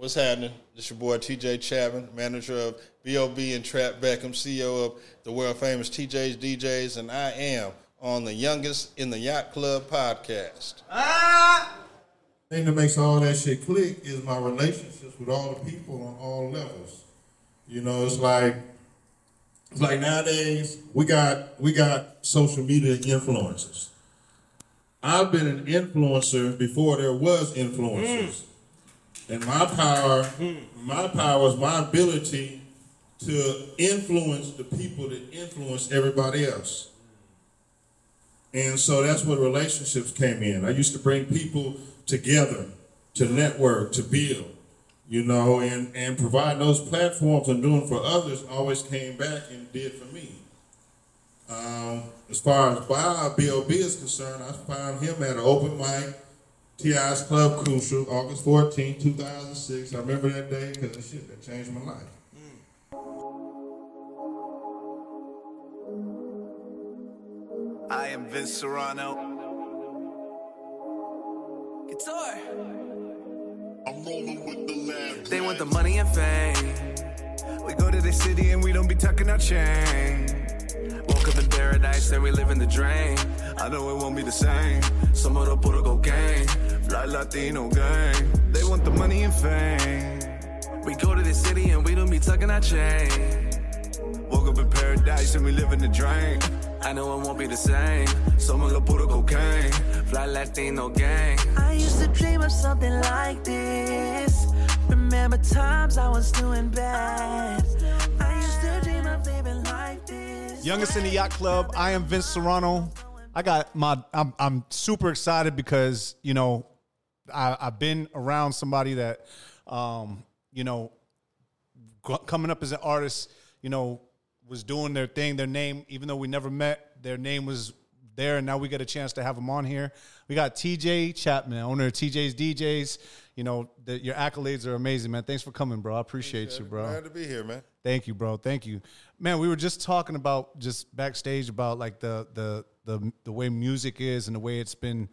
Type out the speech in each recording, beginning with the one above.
What's happening? This your boy TJ Chapman, manager of B.O.B. and Trap Beckham, CEO of the world famous TJ's DJs, and I am on the Youngest in the Yacht Club podcast. Ah! thing that makes all that shit click is my relationships with all the people on all levels. You know, it's like it's like nowadays we got we got social media influencers. I've been an influencer before there was influencers. Mm. And my power, my power is my ability to influence the people that influence everybody else. And so that's where relationships came in. I used to bring people together to network, to build, you know, and, and provide those platforms and doing for others always came back and did for me. Um, as far as Bob, B.O.B. is concerned, I found him at an open mic T.I.'s Club Crucial, August 14, 2006. I remember that day because that shit that changed my life. Mm. I am Vince Serrano. Guitar. I'm rolling with the lab. They want the money and fame. We go to the city and we don't be tucking our chain. Up in paradise, then we live in the drain. I know it won't be the same. Some of the put gang, fly Latino gang. They want the money and fame. We go to the city and we don't be tucking our chain. Woke up in paradise and we live in the drain. I know it won't be the same. Some of the put cocaine, fly Latino gang. I used to dream of something like this. Remember times I was doing bad. Youngest in the Yacht Club. I am Vince Serrano. I got my. I'm I'm super excited because you know I, I've been around somebody that um, you know coming up as an artist. You know was doing their thing. Their name, even though we never met, their name was there, and now we get a chance to have them on here. We got TJ Chapman, owner of TJ's DJs. You know, the, your accolades are amazing, man. Thanks for coming, bro. I appreciate, appreciate you, bro. Glad to be here, man. Thank you, bro. Thank you, man. We were just talking about just backstage about like the the the the way music is and the way it's been,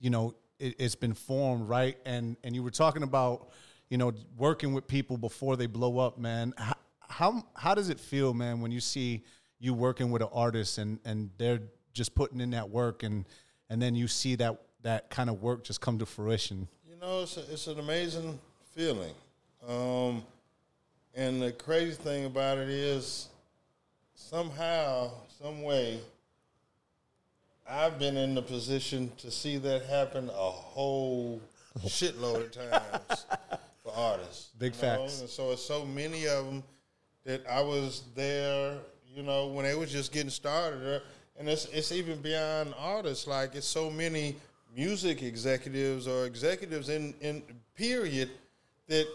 you know, it, it's been formed, right? And and you were talking about, you know, working with people before they blow up, man. How how, how does it feel, man, when you see you working with an artist and and they're just putting in that work and and then you see that that kind of work just come to fruition? You know, it's a, it's an amazing feeling. Um, and the crazy thing about it is, somehow, some way, I've been in the position to see that happen a whole shitload of times for artists. Big facts. And so it's so many of them that I was there, you know, when they was just getting started. And it's it's even beyond artists. Like it's so many music executives or executives in in period that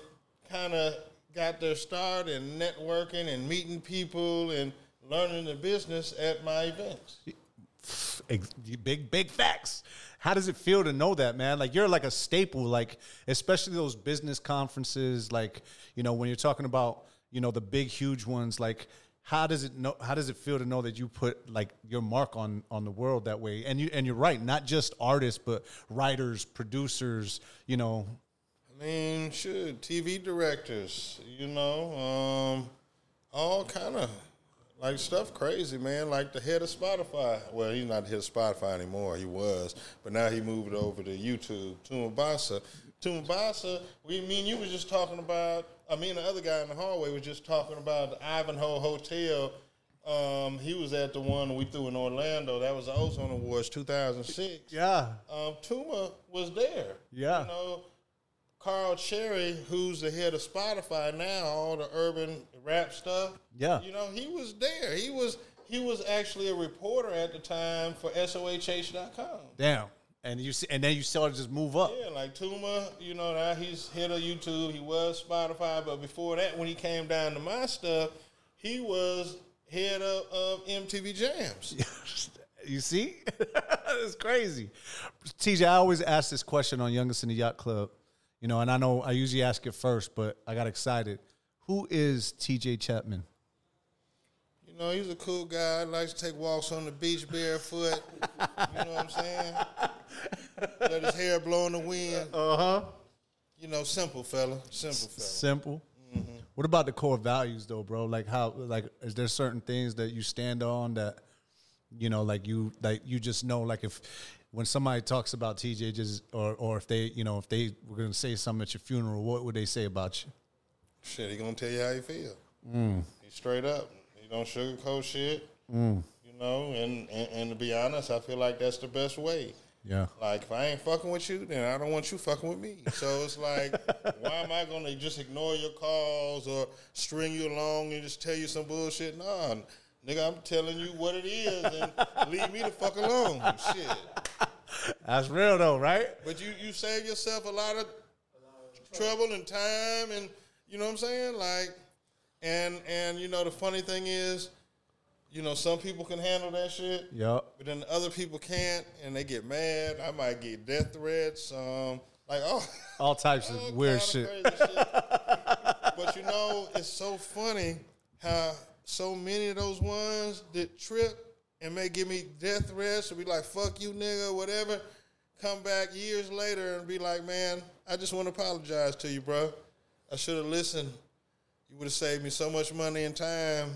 kind of got their start in networking and meeting people and learning the business at my events. Big big facts. How does it feel to know that man? Like you're like a staple like especially those business conferences like you know when you're talking about you know the big huge ones like how does it know how does it feel to know that you put like your mark on on the world that way and you and you're right not just artists but writers producers you know i mean should tv directors you know um all kind of like stuff crazy, man. Like the head of Spotify. Well, he's not the head of Spotify anymore. He was, but now he moved over to YouTube. Tuma Basa. Tumabasa. We mean you were just talking about. I mean, the other guy in the hallway was just talking about the Ivanhoe Hotel. Um, he was at the one we threw in Orlando. That was the Ozone Awards 2006. Yeah. Um, Tuma was there. Yeah. You know, Carl Chery, who's the head of Spotify now, all the urban rap stuff. Yeah. You know, he was there. He was he was actually a reporter at the time for SOHH.com. Damn. And you see, and then you saw it just move up. Yeah, like Tuma, you know, now he's head of YouTube. He was Spotify, but before that, when he came down to my stuff, he was head of, of MTV Jams. you see, it's crazy. TJ, I always ask this question on Youngest in the Yacht Club. You know, and I know I usually ask it first, but I got excited. Who is TJ Chapman? You know, he's a cool guy. Likes to take walks on the beach barefoot. you know what I'm saying? Let his hair blow in the wind. Uh huh. You know, simple fella, simple fella. Simple. What about the core values though, bro? Like how like is there certain things that you stand on that you know like you like you just know like if when somebody talks about TJ just or or if they you know if they were gonna say something at your funeral, what would they say about you? Shit, he gonna tell you how he feel. He straight up. He don't sugarcoat shit. Mm. You know, and, and and to be honest, I feel like that's the best way. Yeah. Like if I ain't fucking with you, then I don't want you fucking with me. So it's like, why am I gonna just ignore your calls or string you along and just tell you some bullshit? Nah, nigga, I'm telling you what it is and leave me the fuck alone. Shit. That's real though, right? But you you save yourself a lot of trouble and time and you know what I'm saying? Like and and you know the funny thing is, you know, some people can handle that shit. Yup. But then other people can't and they get mad. I might get death threats, um like oh All types all of weird shit. shit. But you know, it's so funny how so many of those ones that trip and may give me death threats or be like, fuck you, nigga, whatever, come back years later and be like, man, I just want to apologize to you, bro. I should have listened. You would have saved me so much money and time,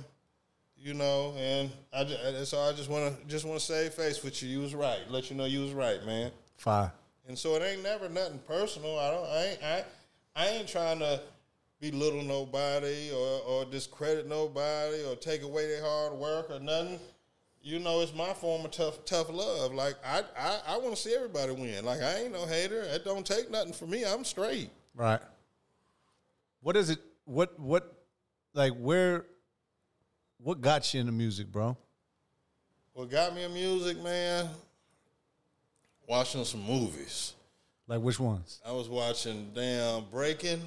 you know. And I just, so I just want to just want to save face with you. You was right. Let you know you was right, man. Fine. And so it ain't never nothing personal. I don't. I ain't. I, I ain't trying to belittle nobody or, or discredit nobody or take away their hard work or nothing. You know, it's my form of tough tough love. Like I I, I want to see everybody win. Like I ain't no hater. It don't take nothing from me. I'm straight. Right. What is it? What what like where? What got you into music, bro? What got me in music, man? Watching some movies. Like which ones? I was watching damn Breaking.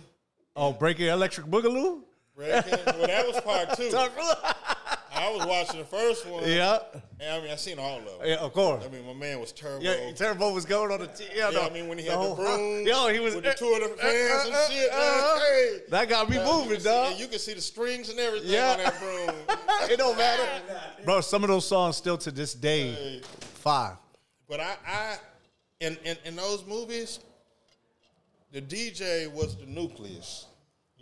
Oh, Breaking Electric Boogaloo. Breaking. well, that was part two. I was watching the first one. yeah, And I mean, I seen all of them. yeah, of course. I mean, my man was Turbo. Yeah, Turbo was going on the t- yeah, Yeah, no, I mean, when he had the whole- broom yo, he was with the two of the fans and shit, man, uh, hey. That got me Uh, moving, see- dog. and you can see the strings and everything Yeah. on that broom. it don't matter, bro. Some of those songs still to this day, fire. But I, I in, in in those movies, the DJ was the nucleus.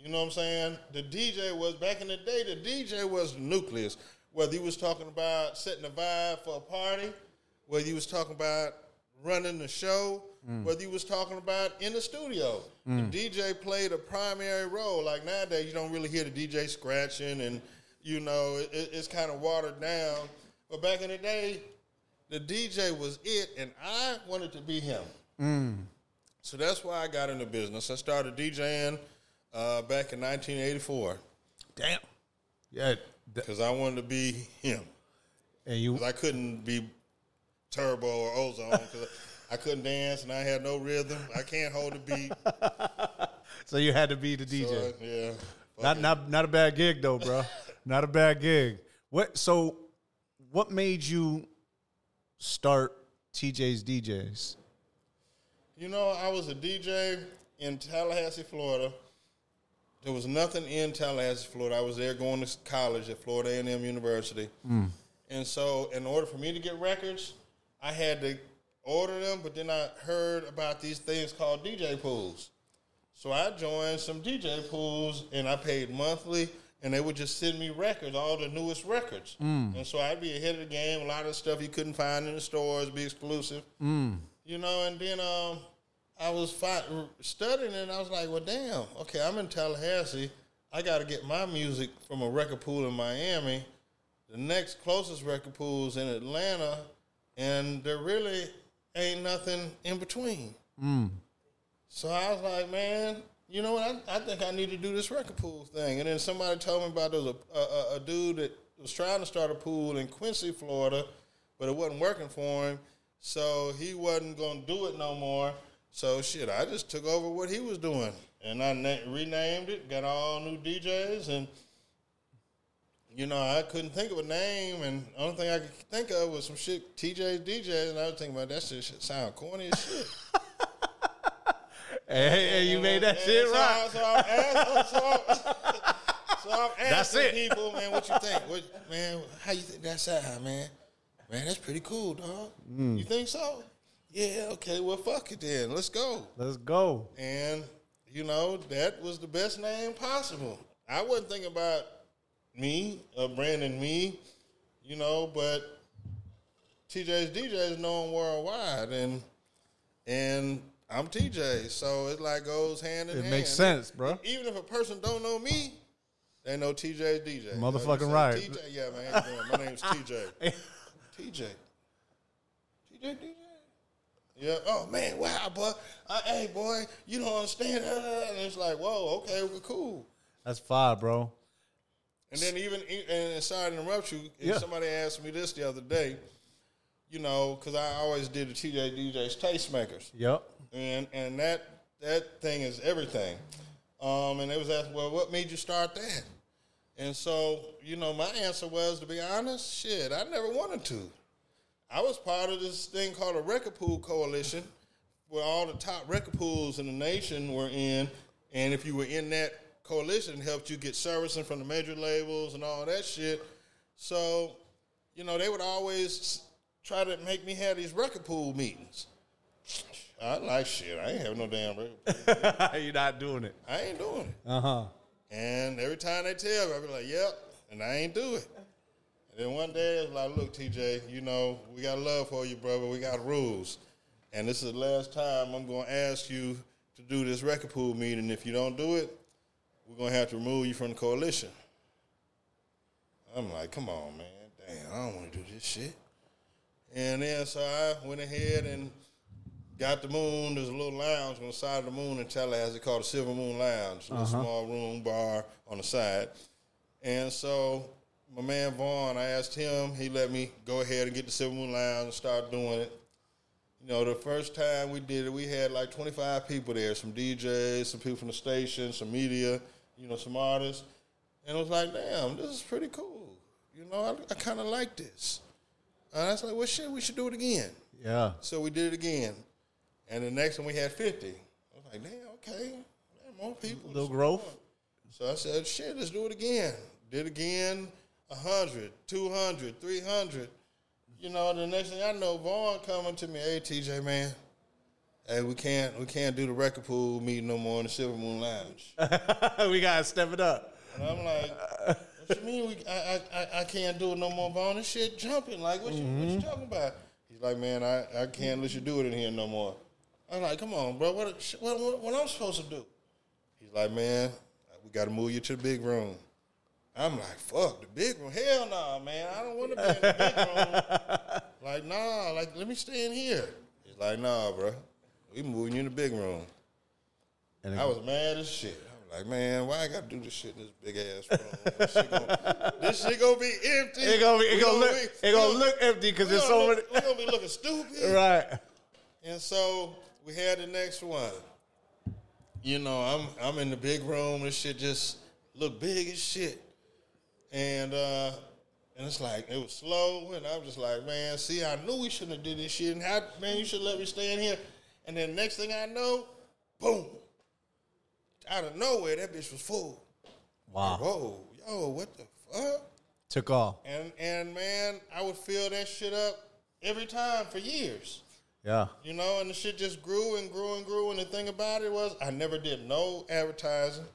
You know what I'm saying? The DJ was back in the day. The DJ was the nucleus. Whether he was talking about setting a vibe for a party, whether he was talking about running the show, mm. whether he was talking about in the studio, the mm. DJ played a primary role. Like nowadays, you don't really hear the DJ scratching, and you know it, it's kind of watered down. But back in the day, the DJ was it, and I wanted to be him. Mm. So that's why I got into business. I started DJing uh, back in 1984 Damn. Yeah, th- because I wanted to be him. and you? I couldn't be Turbo or Ozone because I couldn't dance and I had no rhythm. I can't hold a beat. so you had to be the DJ. So, yeah. Not not not a bad gig though, bro. not a bad gig. What so what made you start TJ's DJs? You know, I was a DJ in Tallahassee, Florida. There was nothing in Tallahassee, Florida. I was there going to college at Florida A&M University. Mm. And so, in order for me to get records, I had to order them, but then I heard about these things called DJ pools. So I joined some DJ pools and I paid monthly and they would just send me records, all the newest records. Mm. And so I'd be ahead of the game. A lot of stuff you couldn't find in the stores, be exclusive. Mm. You know, and then um, I was studying and I was like, well, damn, okay, I'm in Tallahassee. I got to get my music from a record pool in Miami. The next closest record pool is in Atlanta, and there really ain't nothing in between. Mm. So I was like, man, you know what? I, I think I need to do this record pool thing. And then somebody told me about there was a, a, a dude that was trying to start a pool in Quincy, Florida, but it wasn't working for him. So he wasn't going to do it no more. So shit, I just took over what he was doing. And I na- renamed it, got all new DJs, and you know, I couldn't think of a name, and the only thing I could think of was some shit TJ's DJs, and I was thinking about that shit, shit sound corny as shit. Hey, hey, you made that And shit so right. I- So I'm asking, so I'm, so I'm asking people, man, what you think? What, man, how you think that sound, man? Man, that's pretty cool, dog. Hmm. You think so? Yeah, okay, well, fuck it then. Let's go. Let's go. And you know, that was the best name possible. I wasn't thinking about me or Brandon me, you know, but TJ's DJ is known worldwide, and and I'm TJ, so it like goes hand in It hand. makes sense, bro. Even if a person don't know me, they know TJ's DJ. Motherfucking You know right. TJ, yeah, man. how you doing? My name's TJ. TJ. TJ DJ. Yeah. Oh man, wow, boy. Uh, hey, boy, you don't understand. And it's like, whoa, okay, we're cool. That's fire, bro. And then even and sorry to interrupt you. Yeah. Somebody asked me this the other day. You know, because I always did the TJ DJ's tastemakers, Yep. and and that that thing is everything. Um, and it was asked, well, what made you start that? And so, you know, my answer was, to be honest, shit, I never wanted to. I was part of this thing called a record pool coalition, where all the top record pools in the nation were in, and if you were in that coalition, it helped you get servicing from the major labels and all that shit. So, you know, they would always try to make me have these record pool meetings. I like shit. I ain't have no damn record pool. You're not doing it. I ain't doing it. Uh huh. And every time they tell me, I be like, yep, and I ain't do it. And then one day it's like, look, TJ, you know, we got love for you, brother. We got rules. And this is the last time I'm going to ask you to do this record pool meeting. If you don't do it, we're going to have to remove you from the coalition. I'm like, come on, man. Damn, I don't want to do this shit. And then so I went ahead and got the moon. There's a little lounge on the side of the moon in Tallahassee called the Silver Moon Lounge. A little small room bar on the side. And so my man Vaughn, I asked him, he let me go ahead and get the Silver Moon Lounge and start doing it. You know, the first time we did it, we had like 25 people there, some DJs, some people from the station, some media, you know, some artists. And it was like, damn, this is pretty cool. You know, I, I kind of like this. And I was like, well, shit, we should do it again. Yeah. So we did it again. And the next one we had 50. I was like, damn, okay. Damn, more people. Little growth. So I said, shit, let's do it again. Did it again, 100, 200, 300. You know, the next thing I know, Vaughn coming to me, hey, TJ, man. Hey, we can't we can't do the record pool meeting no more in the Silver Moon Lounge. we gotta step it up. And I'm like, what you mean we, I, I, I- can't do it no more, Vaughn? This shit jumping. Like, what you, what you mm-hmm. talking about? He's like, man, I, I can't let you do it in here no more. I'm like, come on, bro. What, what, what, what I'm supposed to do? He's like, man, we got to move you to the big room. I'm like, fuck, the big room? Hell no, man. I don't want to be in the big room. like, nah, like, let me stay in here. He's like, nah, bro. We moving you in the big room. And I was mad as shit. I was like, man, why I gotta do this shit in this big ass room? This shit gonna, this shit gonna be empty. it gonna be, it We gonna look, be- it gonna look empty because there's so many. look- We gonna be looking stupid. Right. And so we had the next one. You know, I'm I'm in the big room. This shit just look big as shit. And uh and it's like it was slow, and I'm just like, man, see, I knew we shouldn't have did this shit. And how, man, you should let me stay in here. And then next thing I know, boom, out of nowhere, that bitch was full. Wow. Whoa, yo, what the fuck? Took off. And and man, I would fill that shit up every time for years. Yeah. You know, and the shit just grew and grew and grew. And the thing about it was, I never did no advertising.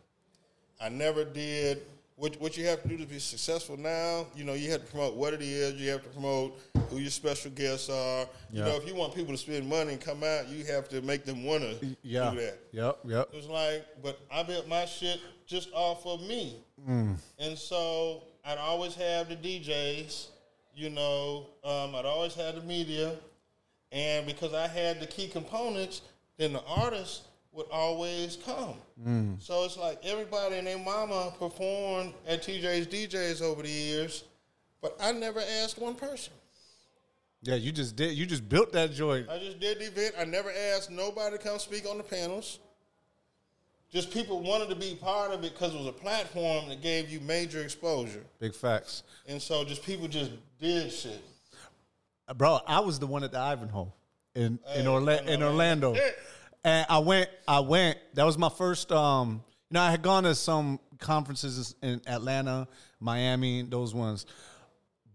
I never did what what you have to do to be successful now. You know, you have to promote what it is. You have to promote who your special guests are. You know, if you want people to spend money and come out, you have to make them want to Yeah. do that. Yep. Yep. It was like, but I built my shit just off of me. And so I'd always have the DJs, you know, um, I'd always have the media. And because I had the key components, then the artists would always come. Mm. So it's like everybody and their mama performed at TJ's DJs over the years, but I never asked one person. Yeah. You just did. You just built that joint. I just did the event. I never asked nobody to come speak on the panels. Just people wanted to be part of it because it was a platform that gave you major exposure. Big facts. And so just people just did shit. Bro, I was the one at the Ivanhoe in in, Orla- in. Orlando. And I went. I went. That was my first. Um, you know, I had gone to some conferences in Atlanta, Miami, those ones,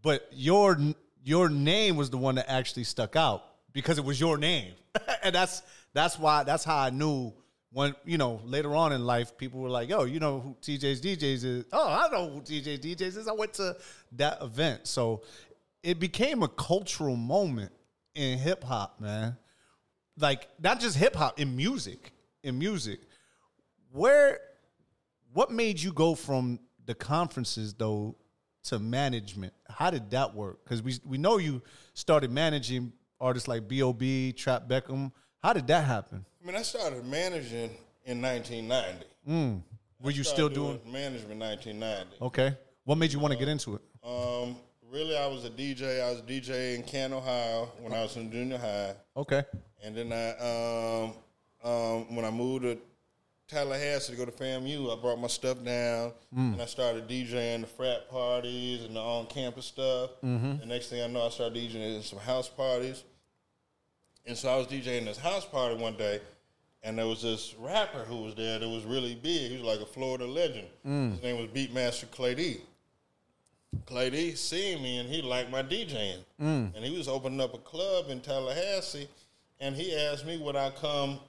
but your your name was the one that actually stuck out because it was your name, and that's that's why that's how I knew when you know later on in life, people were like, "Yo, you know who TJ's DJs is?" Oh, I know who TJ's DJs is. I went to that event, so it became a cultural moment in hip hop, man. Like not just hip hop, in music, in music. Where, what made you go from the conferences though to management? How did that work? Because we we know you started managing artists like B.O.B., Trap Beckham. How did that happen? I mean, I started managing in 1990. Mm. Were you still doing, doing management 1990? Okay. What made you want to get into it? Um, really, I was a DJ. I was a DJ in Canton, Ohio when I was in junior high. Okay. And then I, um, um, when I moved to Tallahassee to go to FAMU, I brought my stuff down Mm. and I started DJing the frat parties and the on-campus stuff. Mhm. The next thing I know, I started DJing in some house parties. And so I was DJing this house party one day, and there was this rapper who was there that was really big. He was like a Florida legend. Mm. His name was Beatmaster Clay D. Clay D seen me and he liked my DJing. Mm. And he was opening up a club in Tallahassee, and he asked me would I come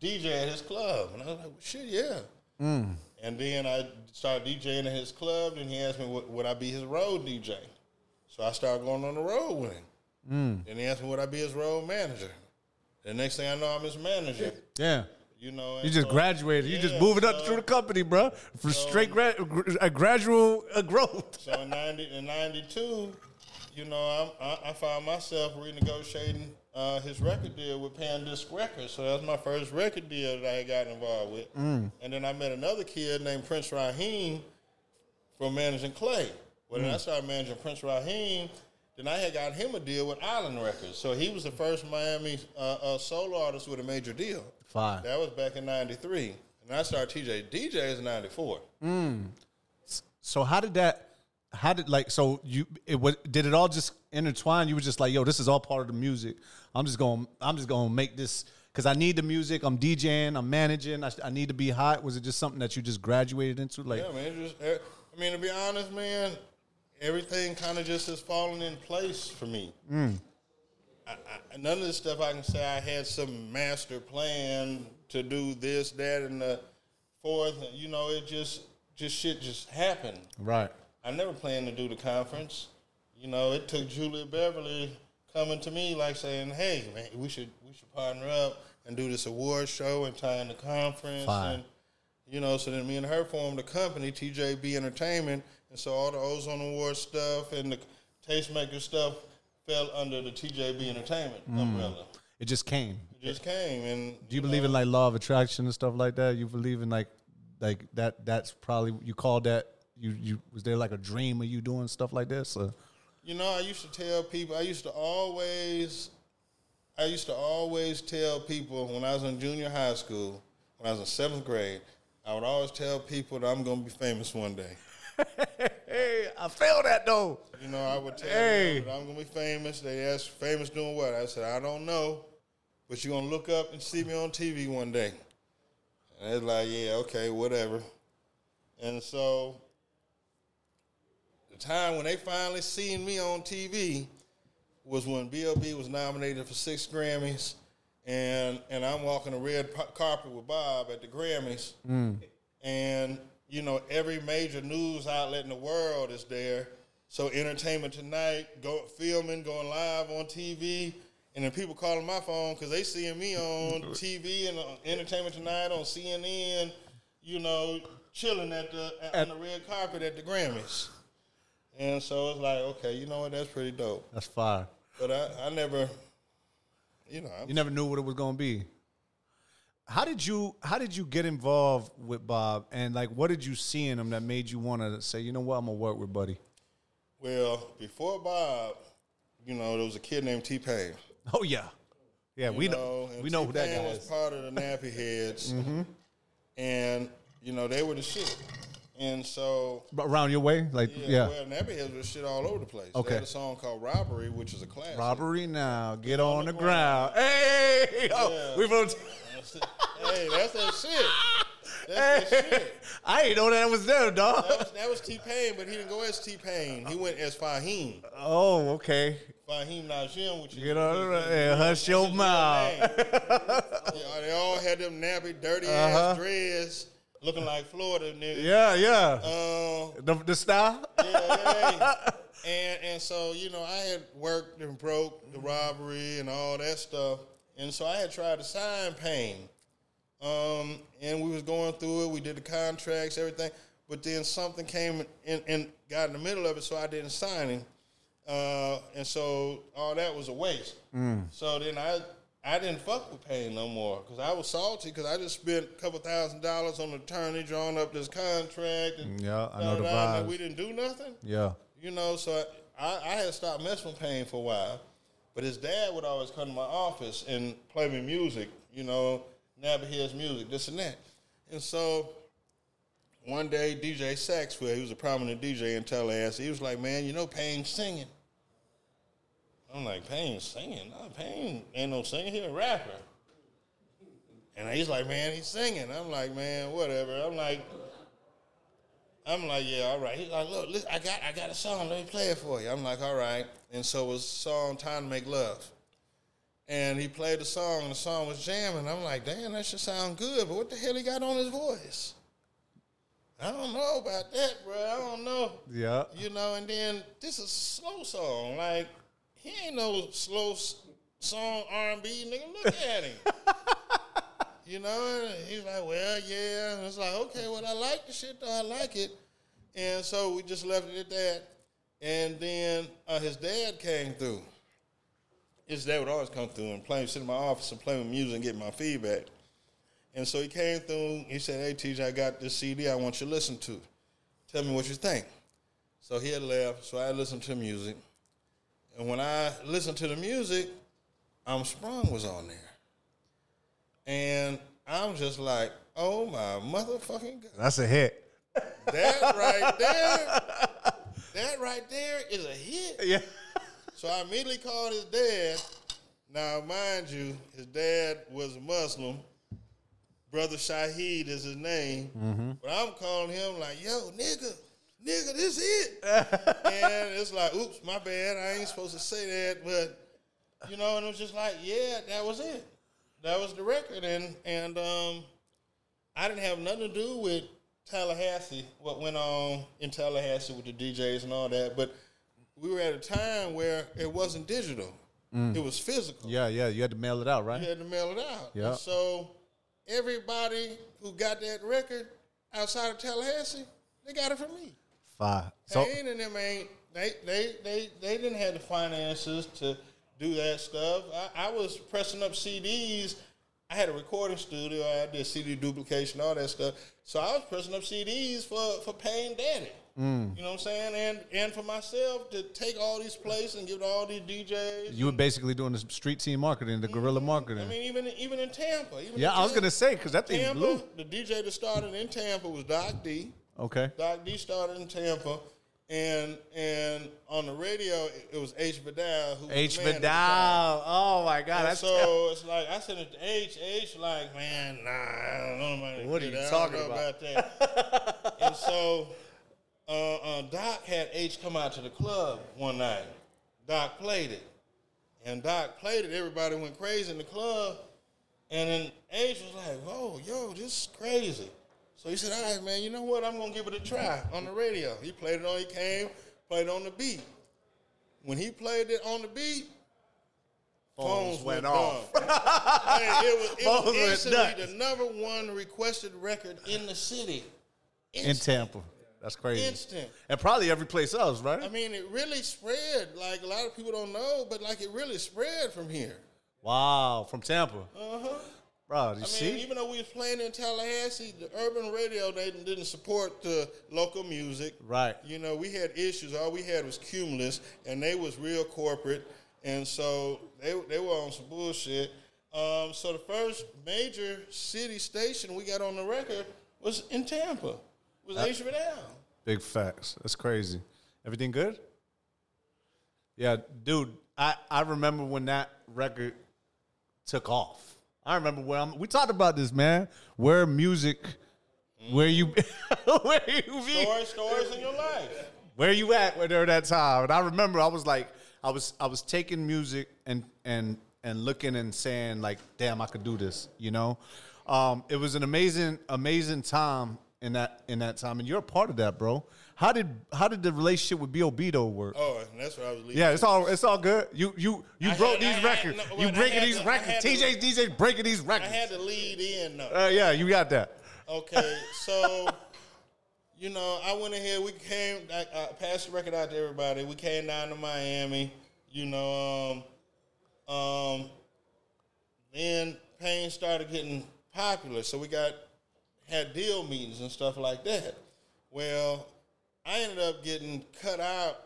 DJ at his club, and I was like, well, shit, yeah. Mm. And then I started DJing at his club, and he asked me would, would I be his road DJ. So I started going on the road with him. Mm. Then he asked me would I be his road manager. The next thing I know, I'm his manager. Yeah. You know, You just so- graduated. You just Yeah, moving up through the company, bro. For straight gra- gr- a gradual uh, growth. So in ninety in ninety two, you know, I'm, I, I found myself renegotiating uh, his record deal with Pandisc Records. So that's my first record deal that I got involved with. Mm. And then I met another kid named Prince Raheem from managing Clay. Well, then Mm. I started managing Prince Raheem. Then I had got him a deal with Island Records. So he was the first Miami uh, uh, solo artist with a major deal. Fine. That was back in '93, and I started TJ DJs in '94. Mm. So how did that? How did like so you it was did it all just intertwine? You were just like, yo, this is all part of the music. I'm just going. I'm just going to make this because I need the music. I'm DJing. I'm managing. I, I need to be hot. Was it just something that you just graduated into? Like, yeah, man. Just, I mean, to be honest, man, everything kind of just has fallen in place for me. mm, I, I, none of this stuff I can say I had some master plan to do this, that, and the fourth. You know, it just just shit just happened. right. I never planned to do the conference. You know, it took Julia Beverly coming to me like saying, "Hey, man, we should we should partner up and do this award show and tie in the conference." Fine. And you know, so then me and her formed a company, TJB Entertainment, and so all the Ozone Award stuff and the tastemaker stuff fell under the TJB Entertainment Mm. umbrella. It just came. It just came, and Do you believe in like law of attraction and stuff like that? You believe in like like that? That's probably you call that. You you was there like a dream of you doing stuff like this? Or? You know, I used to tell people. I used to always, I used to always tell people when I was in junior high school, when I was in seventh grade, I would always tell people that I'm going to be famous one day. hey, I feel that though. You know, I would tell Hey. them that I'm going to be famous. They asked, famous doing what? I said, I don't know, but you're going to look up and see me on TV one day. And they're like, yeah, okay, whatever. And so time when they finally seen me on TV was when B.O.B. was nominated for six Grammys, and and I'm walking the red carpet with Bob at the Grammys, Mm. and you know every major news outlet in the world is there. So Entertainment Tonight, go filming, going live on TV, and then people calling my phone because they seeing me on TV and on Entertainment Tonight on CNN, you know, chilling at the on the red carpet at the Grammys. And so it's like, okay, you know what? That's pretty dope. That's fire. But I, I never, you know, I'm, You never knew what it was going to be. How did you How did you get involved with Bob, and like what did you see in him that made you want to say, you know what, I'm gonna work with Buddy? well before Bob, you know, there was a kid named T Pain. Oh yeah, yeah, You we know, and we know who that guy was part of the Nappy Headz, Mhm. and you know they were the shit. And so, But around your way, like yeah, yeah, well, Nappy was shit all over the place. Okay. They had a song called "Robbery," which is a classic. robbery now, get on the ground. Hey, oh, Yeah. we from. hey, that's that shit. That's that shit. I didn't know that was there, dog. That was, that was T Pain, but he didn't go as T Pain. He went as Faheem. Oh, okay. Faheem Najm, which is You know, his- yeah, hush your mouth. Yeah, they all had them nappy, dirty Uh-huh. ass dreads, looking like Florida niggas. Yeah, yeah. Um, The, the style. yeah, yeah. And and so you know, I had worked and broke the robbery and all that stuff, and so I had tried to sign Pain. Um, and we was going through it. We did the contracts, everything. But then something came and, and got in the middle of it, so I didn't sign him. Uh, and so all that was a waste. So then I I didn't fuck with Pain no more because I was salty because I just spent a couple thousand dollars on an attorney drawing up this contract. And Yeah, I know the vibes. We didn't do nothing. Yeah. You know, so I, I had stopped messing with Pain for a while. But his dad would always come to my office and play me music, you know, never hears music, this and that. And so one day, DJ Saxwell, he was a prominent DJ in Tallahassee, he was like, man, you know Pain's singing. I'm like, Pain's singing? No, Pain ain't no singer, he a rapper. And he's like, man, he's singing. I'm like, man, whatever. I'm like, I'm like, yeah, all right. He's like, look, listen, I got, I got a song. Let me play it for you. I'm like, all right. And so it was song "Time to Make Love," and he played the song, and the song was jamming. I'm like, damn, that should sound good, but what the hell he got on his voice? I don't know about that, bro. I don't know. Yeah. You know, and then this is a slow song. Like he ain't no slow song R and B nigga. Look at him. you know, and he's like, well, yeah. And it's like, okay, well, I like the shit though. I like it. And so we just left it at that. And then uh, his dad came through. His dad would always come through and play, sit in my office and play with music and get my feedback. And so he came through. He said, "Hey, TJ, I got this CD. I want you to listen to. Tell me what you think." So he had left. So I listened to music. And when I listened to the music, I'm Sprung was on there. And I'm just like, oh my motherfucking God. That's a hit. That right there, that right there is a hit. Yeah. So I immediately called his dad. Now, mind you, his dad was a Muslim. Brother Shahid is his name. Mm-hmm. But I'm calling him like, yo, nigga, nigga, this it. and it's like, oops, my bad. I ain't supposed to say that. But, you know, and it was just like, yeah, that was it. That was the record. And, and um, I didn't have nothing to do with Tallahassee, what went on in Tallahassee with the DJs and all that. But we were at a time where it wasn't digital; it was physical. Yeah, yeah. You had to mail it out, right? You had to mail it out. Yeah. And so everybody who got that record outside of Tallahassee, they got it from me. Five. So Pain and them ain't they they they they didn't have the finances to do that stuff. I, I was pressing up CDs. I had a recording studio. I did CD duplication, all that stuff. So I was pressing up CDs for for Pain Daddy. Mm. You know what I'm saying? And and for myself to take all these places and give to all these DJs. you were basically doing the street team marketing, the guerrilla marketing. I mean, even even in Tampa. Even yeah, in I was gonna say because that thing Tampa. blew. The DJ that started in Tampa was Doc D. Okay. Doc D started in Tampa, and and on the radio it- was H Vidal who H the man at the time. Vidal. Oh my God, And so it's like I said it to H. H like, man, nah, I don't know about What are you talking know about?" that. and so uh, uh, Doc had H come out to the club one night. Doc played it, and Doc played it. Everybody went crazy in the club, and then H was like, "Whoa, yo, this is crazy." So he said, "All right, man, you know what? I'm gonna give it a try on the radio." He played it on. He came, played it on the beat. When he played it on the beat, phones, went went, off. hey, it was, it Phones was instantly the number one requested record in the city. in Tampa. That's crazy. Instant. And probably every place else, right? I mean, it really spread. Like a lot of people don't know, but like it really spread from here. wow, from Tampa. Uh huh. Bro, you I mean, see? even though we was playing in Tallahassee, the urban radio they didn't support the local music. Right. You know, we had issues. All we had was Cumulus, and they was real corporate, and so they they were on some bullshit. Um, so the first major city station we got on the record was in Tampa. Was H Vidal. Big facts. That's crazy. Everything good? Yeah, dude. I, I remember when that record took off. I remember where I'm. We talked about this, man. Where music Where you where you be? Stories, stories in your life. Where you at where during that time? And I remember I was like, I was I was taking music and and and looking and saying like, damn, I could do this. You know, um, it was an amazing amazing time in that in that time, and you're a part of that, bro. How did how did the relationship with Bob though work? Oh, that's what I was leaving. Yeah, it's all it's all good. You you you I broke had- these I had- records. no, you breaking these to- records. had to- DJ's breaking these records. I had to lead in though. Uh, yeah, you got that. Okay, so you know, I went ahead. We came, I, I passed the record out to everybody. We came down to Miami. You know, um, um, then Pain started getting popular, so we got had deal meetings and stuff like that. Well, I ended up getting cut out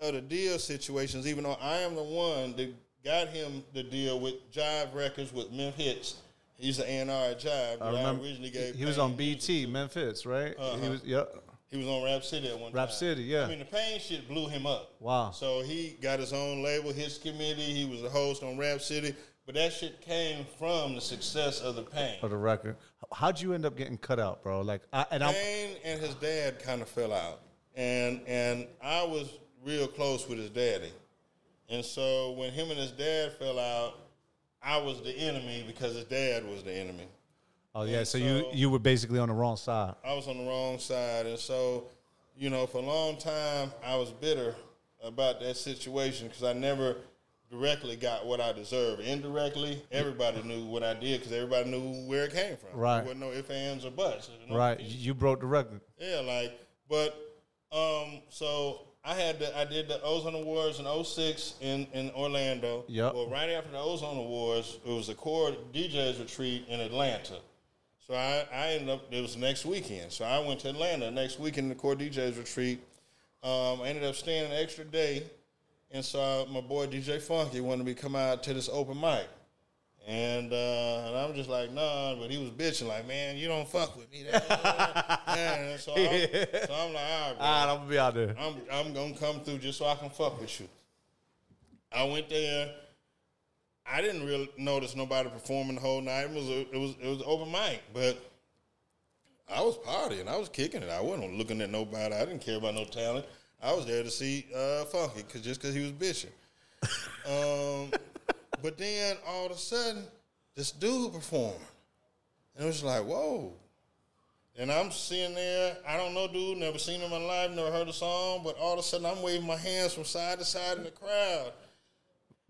of the deal situations, even though I am the one that got him the deal with Jive Records with Memphis. He's the A&R at Jive. I remember originally gave he was on BET. Memphis, right? He Uh-huh. was yep. He was on Rap City at one Rap time. City, yeah. I mean, the Pain shit blew him up. Wow. So he got his own label, his committee. He was a host on Rap City. But that shit came from the success of the Pain. For the record, how'd you end up getting cut out, bro? Like, I, and I Pain and his dad kind of fell out. And and I was real close with his daddy. And so when him and his dad fell out, I was the enemy because his dad was the enemy. oh yeah, and so, you you were basically on the wrong side. I was on the wrong side, and so, you know, for a long time, I was bitter about that situation because I never directly got what I deserved. Indirectly, everybody knew what I did because everybody knew where it came from. Right. There wasn't no ifs, ands, or buts. You know? Right, you broke the record. Yeah, like, but, um, so I had the, I did the Ozone Awards in 06 in, in Orlando. Yep. Well, right after the Ozone Awards, it was the core DJs retreat in Atlanta. So I, I ended up, it was next weekend. So I went to Atlanta next weekend, the core DJs retreat. Um, I ended up staying an extra day. And so my boy DJ Funky wanted me to come out to this open mic. And, uh, and I'm just like, nah, but he was bitching, like, man, you don't fuck with me. Man, so, I'm, so I'm like, all right, bro. All right, I'm gonna be out there. I'm I'm gonna come through just so I can fuck with you. I went there. I didn't really notice nobody performing the whole night. It was a, it was it was open mic, but I was partying. I was kicking it. I wasn't looking at nobody. I didn't care about no talent. I was there to see uh, Funky cause just because he was bitching. um, but then all of a sudden, this dude performed, and it was like, whoa. And I'm sitting there, I don't know, dude, never seen him in my life, never heard a song, but all of a sudden I'm waving my hands from side to side in the crowd.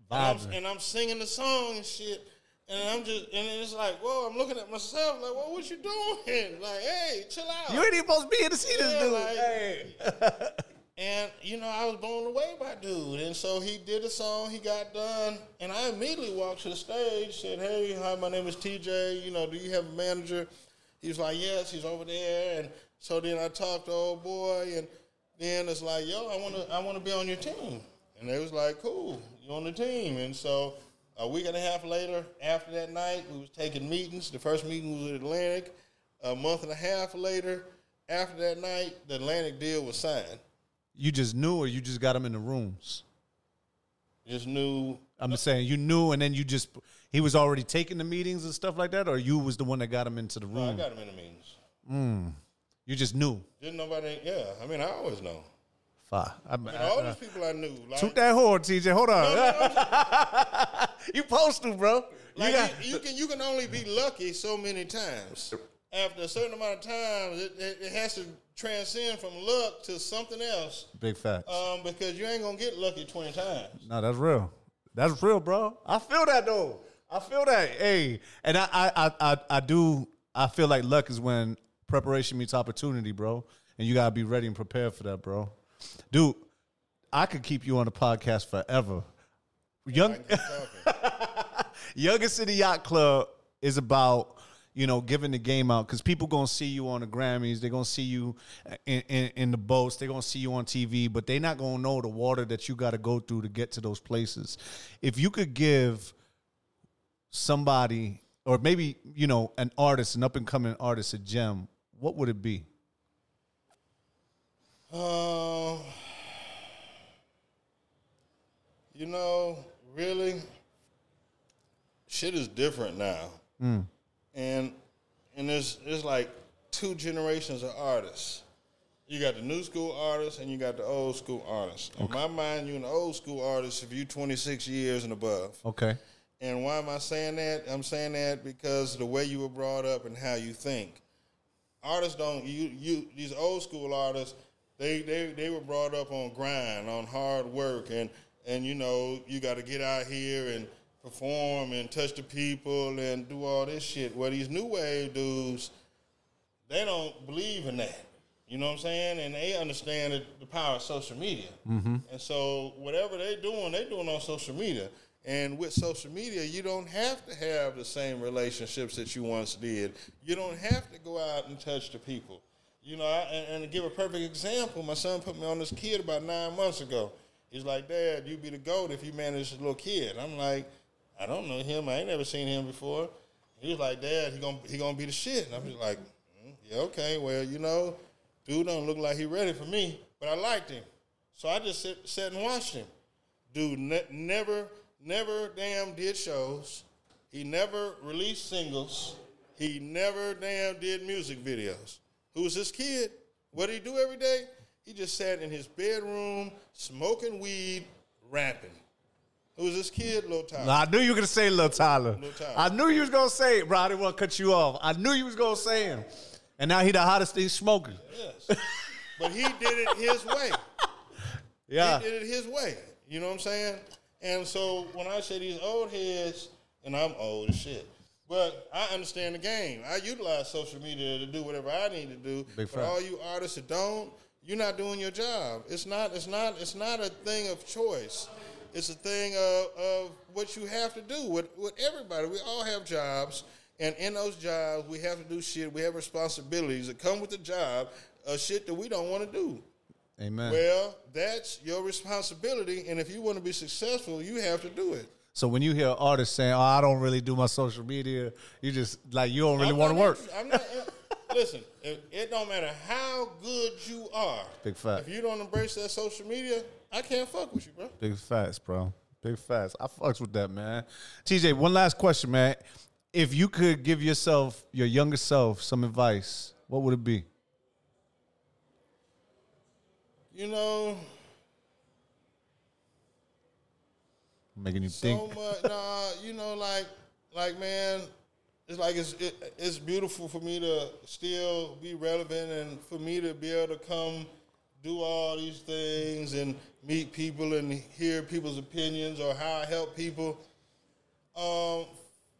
And I'm, Vibing. and I'm singing the song and shit. And I'm just, and it's like, whoa, I'm looking at myself like, well, what you doing? Like, hey, chill out. You ain't even supposed to be in to see Yeah, this dude. like- hey. And you know, I was blown away by dude. And so he did a song, he got done, and I immediately walked to the stage, said, Hey, hi, my name is TJ. You know, do you have a manager? He was like, Yes, he's over there. And so then I talked to old boy, and then it's like, Yo, I wanna I wanna be on your team. And they was like, Cool, you on the team. And so a week and a half later, after that night, we was taking meetings. The first meeting was at Atlantic. A month and a half later, after that night, the Atlantic deal was signed. You just knew, or you just got him in the rooms. Just knew I'm just saying, you knew, and then you just he was already taking the meetings and stuff like that, or you was the one that got him into the No, I room. got him in the meetings. Hmm. You just knew. Didn't nobody? Yeah, I mean, I always know. Fuck. I, I mean, all these uh, people I knew, like, Toot that horn, TJ. Hold on. No, no, you supposed to, bro. like you got, you, you can you can only be lucky so many times. After a certain amount of times, it, it, it has to transcend from luck to something else. big facts. Um, because you ain't gonna get lucky twenty times. no, that's real. That's real, bro. I feel that though. I feel that. Hey, and I, I, I, I, do. I feel like luck is when preparation meets opportunity, bro. And you gotta be ready and prepared for that, bro. Dude, I could keep you on the podcast forever. Young, keep City Yacht Club is about you know giving the game out because people gonna see you on the Grammys, they're gonna see you in, in, in the boats, they're gonna see you on TV, but they're not gonna know the water that you got to go through to get to those places. If you could give somebody, or maybe you know an artist, an up and coming artist, a gem, what would it be? Um, you know, really, shit is different now, and and it's it's like two generations of artists. You got the new school artists and you got the old school artists. In my mind, you're an old school artist if you're 26 years and above. Okay. And why am I saying that? I'm saying that because of the way you were brought up and how you think. Artists don't you you these old school artists they they they were brought up on grind, on hard work and and you know, you got to get out here and perform and touch the people and do all this shit. Well, these new wave dudes they don't believe in that. You know what I'm saying? And they understand the, power of social media. Mm-hmm. And so whatever they're doing, they're doing on social media. And with social media, you don't have to have the same relationships that you once did. You don't have to go out and touch the people. You know, I, and, and to give a perfect example, my son put me on this kid about nine months ago. He's like, Dad, you'd be the goat if you manage a little kid. I'm like, I don't know him. I ain't never seen him before. He was like, Dad, he gonna he gonna be the shit. And I'm just like, mm, yeah, okay. Well, you know, dude don't look like he ready for me, but I liked him, so I just sit, sat and watched him. Dude ne- never never damn did shows. He never released singles. He never damn did music videos. Who's this kid? What did he do every day? He just sat in his bedroom smoking weed, rapping. Who's this kid? Lil Tyler. I knew you were gonna say Lil Tyler. Lil Tyler. I knew you was gonna say it, bro. I didn't want to cut you off. I knew you was gonna say him. And now he the hottest thing smoking. Yes. but he did it his way. Yeah. He did it his way. You know what I'm saying? And so when I say these old heads, and I'm old as shit, but I understand the game. I utilize social media to do whatever I need to do. Big but fact. all you artists that don't, you're not doing your job. It's not. It's not. It's not a thing of choice. It's a thing of, of what you have to do with, with everybody. We all have jobs, and in those jobs, we have to do shit. We have responsibilities that come with the job of shit that we don't want to do. Amen. Well, that's your responsibility, and if you want to be successful, you have to do it. so when you hear artists saying, "Oh, I don't really do my social media," you just like you don't really want to work. I'm not. listen, it, it don't matter how good you are. Big fact. If you don't embrace that social media, I can't fuck with you, bro. Big facts, bro. Big facts. I fucks with that, man. TJ, one last question, man. If you could give yourself, your younger self, some advice, what would it be? You know, Making you so think. much. Nah, you know, like, like man, it's like it's it, it's beautiful for me to still be relevant and for me to be able to come do all these things and meet people and hear people's opinions or how I help people. Um,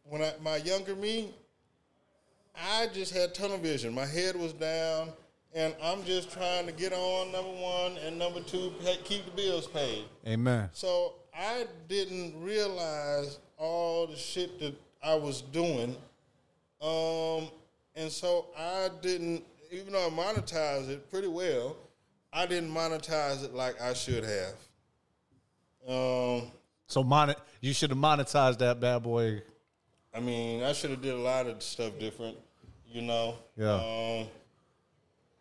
when I, my younger me, I just had tunnel vision. My head was down, and I'm just trying to get on number one and number two, keep the bills paid. Amen. So I didn't realize all the shit that I was doing. Um, and so I didn't, even though I monetized it pretty well, I didn't monetize it like I should have. Um, So mon- you should have monetized that bad boy. I mean, I should have did a lot of stuff different, you know. Yeah. Um,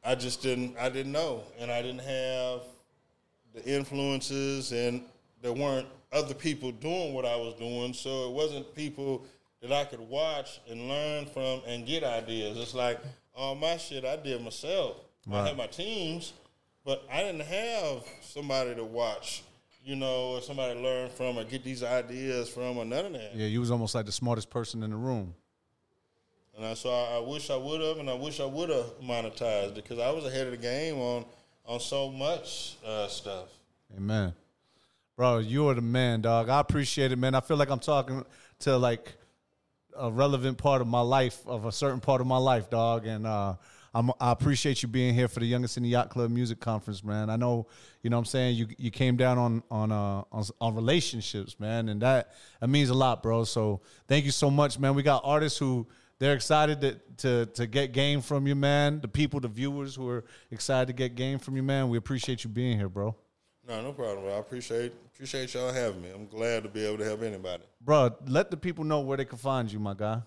I just didn't. I didn't know, and I didn't have the influences, and there weren't other people doing what I was doing, so it wasn't people that I could watch and learn from and get ideas. It's like all my shit I did myself. I had my teams, but I didn't have somebody to watch, you know, or somebody to learn from or get these ideas from or none of that. Yeah, you was almost like the smartest person in the room. And I, so I, I wish I would have, and I wish I would have monetized it because I was ahead of the game on on so much uh, stuff. Amen. Bro, you are the man, dog. I appreciate it, man. I feel like I'm talking to like a relevant part of my life, of a certain part of my life, dog. And uh, I'm, I appreciate you being here for the Youngest in the Yacht Club Music Conference, man. I know, you know what I'm saying, you you came down on on uh, on, on relationships, man, and that that means a lot, bro. So thank you so much, man. We got artists who they're excited to, to to get game from you, man. The people, the viewers who are excited to get game from you, man. We appreciate you being here, bro. No, no problem. bro. I appreciate appreciate y'all having me. I'm glad to be able to help anybody. Bro, let the people know where they can find you, my guy.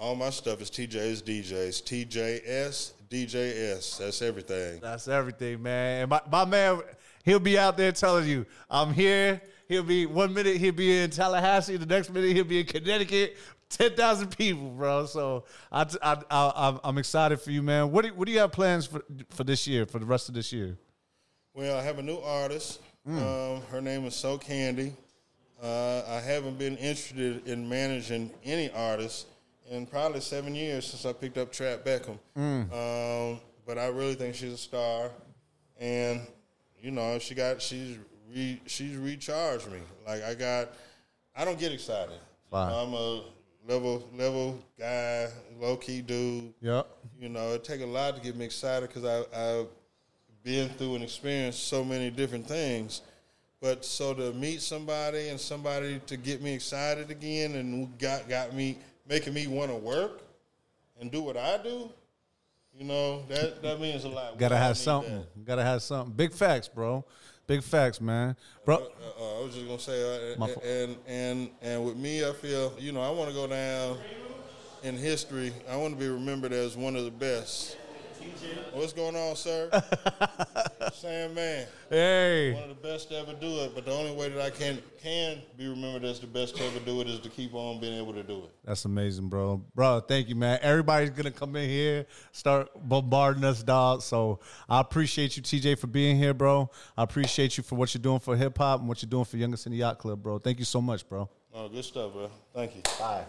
All my stuff is TJ's DJs. TJS DJS. That's everything. That's everything, man. And my, my man, he'll be out there telling you, I'm here. He'll be one minute he'll be in Tallahassee, the next minute he'll be in Connecticut. ten thousand people, bro. So I, I, I, I'm excited for you, man. What do, what do you have plans for for this year, for the rest of this year? Well, I have a new artist. Mm. Um, her name is So Candy. Uh, I haven't been interested in managing any artist in probably seven years since I picked up Trap Beckham. Mm. Um, but I really think she's a star, and you know she got she's re, she's recharged me. Like I got, I don't get excited. Wow. I'm a level level guy, low key dude. Yeah. You know, it take a lot to get me excited because I I've been through and experienced so many different things. But so to meet somebody and somebody to get me excited again and got got me making me want to work and do what I do, you know that that means a lot. Gotta have something. That. Gotta have something. Big facts, bro. Big facts, man. Bro, uh, uh, I was just gonna say, uh, and and and with me, I feel you know I want to go down in history. I want to be remembered as one of the best. What's going on, sir? Sam man. Hey. One of the best to ever do it, but the only way that I can can be remembered as the best to ever do it is to keep on being able to do it. That's amazing, bro. Bro, thank you, man. Everybody's gonna come in here, start bombarding us, dog. So I appreciate you, TJ, for being here, bro. I appreciate you for what you're doing for hip hop and what you're doing for Youngest in the Yacht Club, bro. Thank you so much, bro. Oh, good stuff, bro. Thank you. Bye.